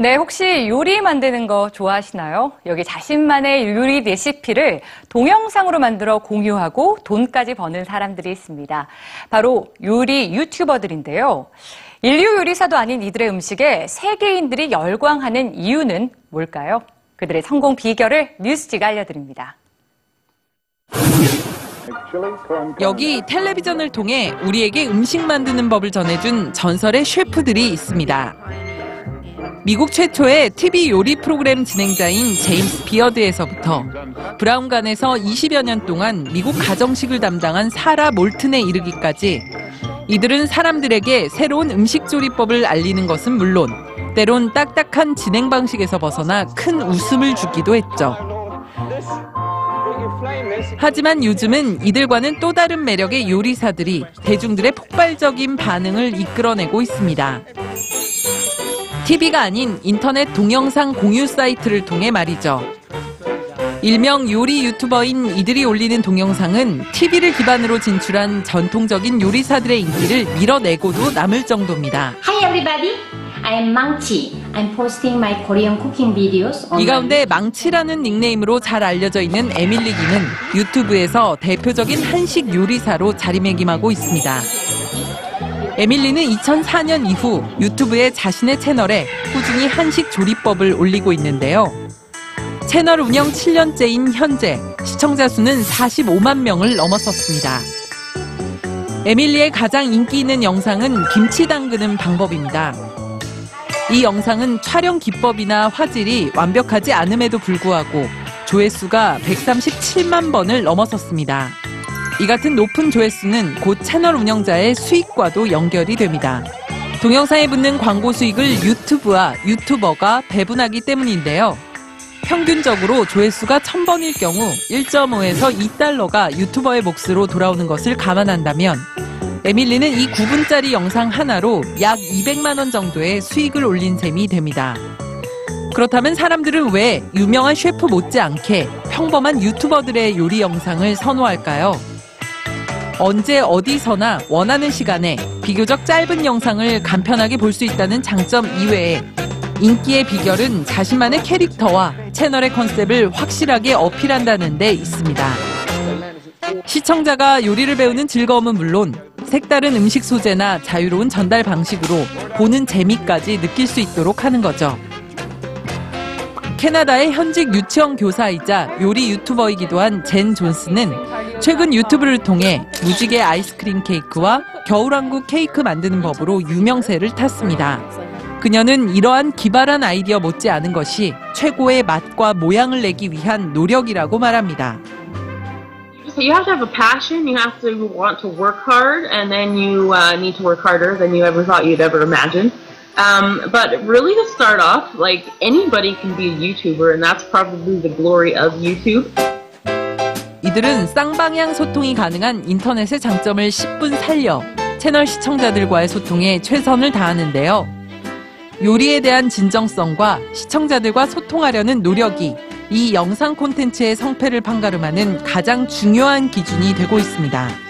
네, 혹시 요리 만드는 거 좋아하시나요? 여기 자신만의 요리 레시피를 동영상으로 만들어 공유하고 돈까지 버는 사람들이 있습니다. 바로 요리 유튜버들인데요. 인류 요리사도 아닌 이들의 음식에 세계인들이 열광하는 이유는 뭘까요? 그들의 성공 비결을 뉴스지가 알려드립니다. 여기 텔레비전을 통해 우리에게 음식 만드는 법을 전해준 전설의 셰프들이 있습니다. 미국 최초의 TV 요리 프로그램 진행자인 제임스 비어드에서부터 브라운관에서 20여 년 동안 미국 가정식을 담당한 사라 몰튼에 이르기까지 이들은 사람들에게 새로운 음식 조리법을 알리는 것은 물론 때론 딱딱한 진행 방식에서 벗어나 큰 웃음을 주기도 했죠. 하지만 요즘은 이들과는 또 다른 매력의 요리사들이 대중들의 폭발적인 반응을 이끌어내고 있습니다. TV가 아닌 인터넷 동영상 공유 사이트를 통해 말이죠. 일명 요리 유튜버인 이들이 올리는 동영상은 TV를 기반으로 진출한 전통적인 요리사들의 인기를 밀어내고도 남을 정도입니다. Hi everybody, I'm Mangchi. I'm posting my Korean cooking videos 이 가운데 망치라는 닉네임으로 잘 알려져 있는 에밀리기는 유튜브에서 대표적인 한식 요리사로 자리매김하고 있습니다. 에밀리는 2004년 이후 유튜브에 자신의 채널에 꾸준히 한식 조리법을 올리고 있는데요. 채널 운영 7년째인 현재 시청자 수는 45만 명을 넘어섰습니다. 에밀리의 가장 인기 있는 영상은 김치 담그는 방법입니다. 이 영상은 촬영 기법이나 화질이 완벽하지 않음에도 불구하고 조회수가 137만 번을 넘어섰습니다. 이 같은 높은 조회수는 곧 채널 운영자의 수익과도 연결이 됩니다. 동영상에 붙는 광고 수익을 유튜브와 유튜버가 배분하기 때문인데요. 평균적으로 조회수가 1000번일 경우 1.5에서 2달러가 유튜버의 몫으로 돌아오는 것을 감안한다면 에밀리는 이 9분짜리 영상 하나로 약 200만 원 정도의 수익을 올린 셈이 됩니다. 그렇다면 사람들은 왜 유명한 셰프 못지않게 평범한 유튜버들의 요리 영상을 선호할까요? 언제 어디서나 원하는 시간에 비교적 짧은 영상을 간편하게 볼 수 있다는 장점 이외에 인기의 비결은 자신만의 캐릭터와 채널의 컨셉을 확실하게 어필한다는 데 있습니다. 시청자가 요리를 배우는 즐거움은 물론 색다른 음식 소재나 자유로운 전달 방식으로 보는 재미까지 느낄 수 있도록 하는 거죠. 캐나다의 현직 유치원 교사이자 요리 유튜버이기도 한 젠 존스는 최근 유튜브를 통해 무지개 아이스크림 케이크와 겨울왕국 케이크 만드는 법으로 유명세를 탔습니다. 그녀는 이러한 기발한 아이디어 못지 않은 것이 최고의 맛과 모양을 내기 위한 노력이라고 말합니다. You have to have a passion. You have to want to work hard, and then you uh, need to work harder than you ever thought you'd ever imagine. Um, but really, to start off, like anybody can be a YouTuber, and that's probably the glory of YouTube. 이들은 쌍방향 소통이 가능한 인터넷의 장점을 10분 살려 채널 시청자들과의 소통에 최선을 다하는데요. 요리에 대한 진정성과 시청자들과 소통하려는 노력이 이 영상 콘텐츠의 성패를 판가름하는 가장 중요한 기준이 되고 있습니다.